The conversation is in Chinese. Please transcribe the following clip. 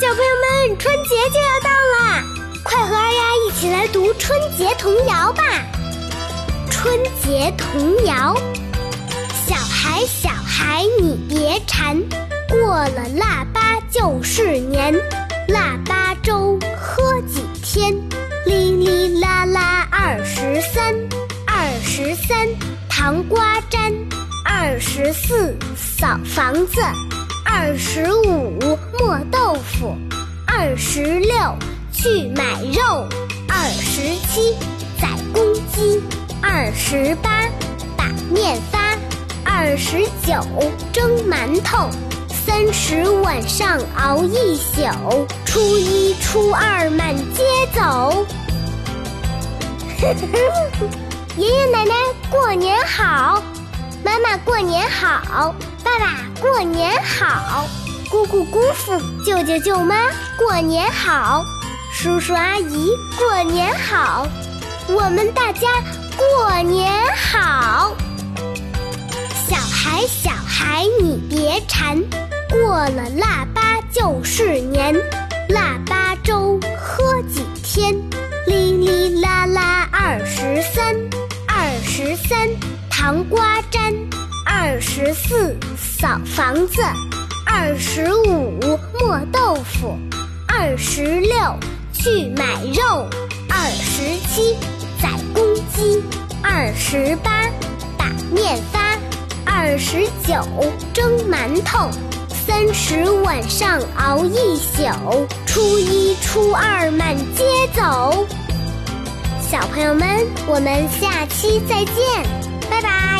小朋友们春节就要到了，快和二丫一起来读春节童谣吧！春节童谣：小孩小孩你别馋，过了腊八就是年，腊八粥喝几天，哩哩啦啦二十三，二十三糖瓜粘，二十四扫房子，二十五磨。十六去买肉，二十七宰公鸡，二十八把面发，二十九蒸馒头，三十晚上熬一宿，初一初二满街走。爷爷奶奶过年好，妈妈过年好，爸爸过年好。姑姑、姑父、舅舅、舅妈，过年好！叔叔、阿姨，过年好！我们大家过年好！小孩，小孩你别馋，过了腊八就是年，腊八粥喝几天，哩哩啦啦二十三，二十三糖瓜粘，二十四扫房子。二十五磨豆腐，二十六去买肉，二十七宰公鸡，二十八把面发，二十九蒸馒头，三十晚上熬一宿，初一初二满街走。小朋友们，我们下期再见，拜拜。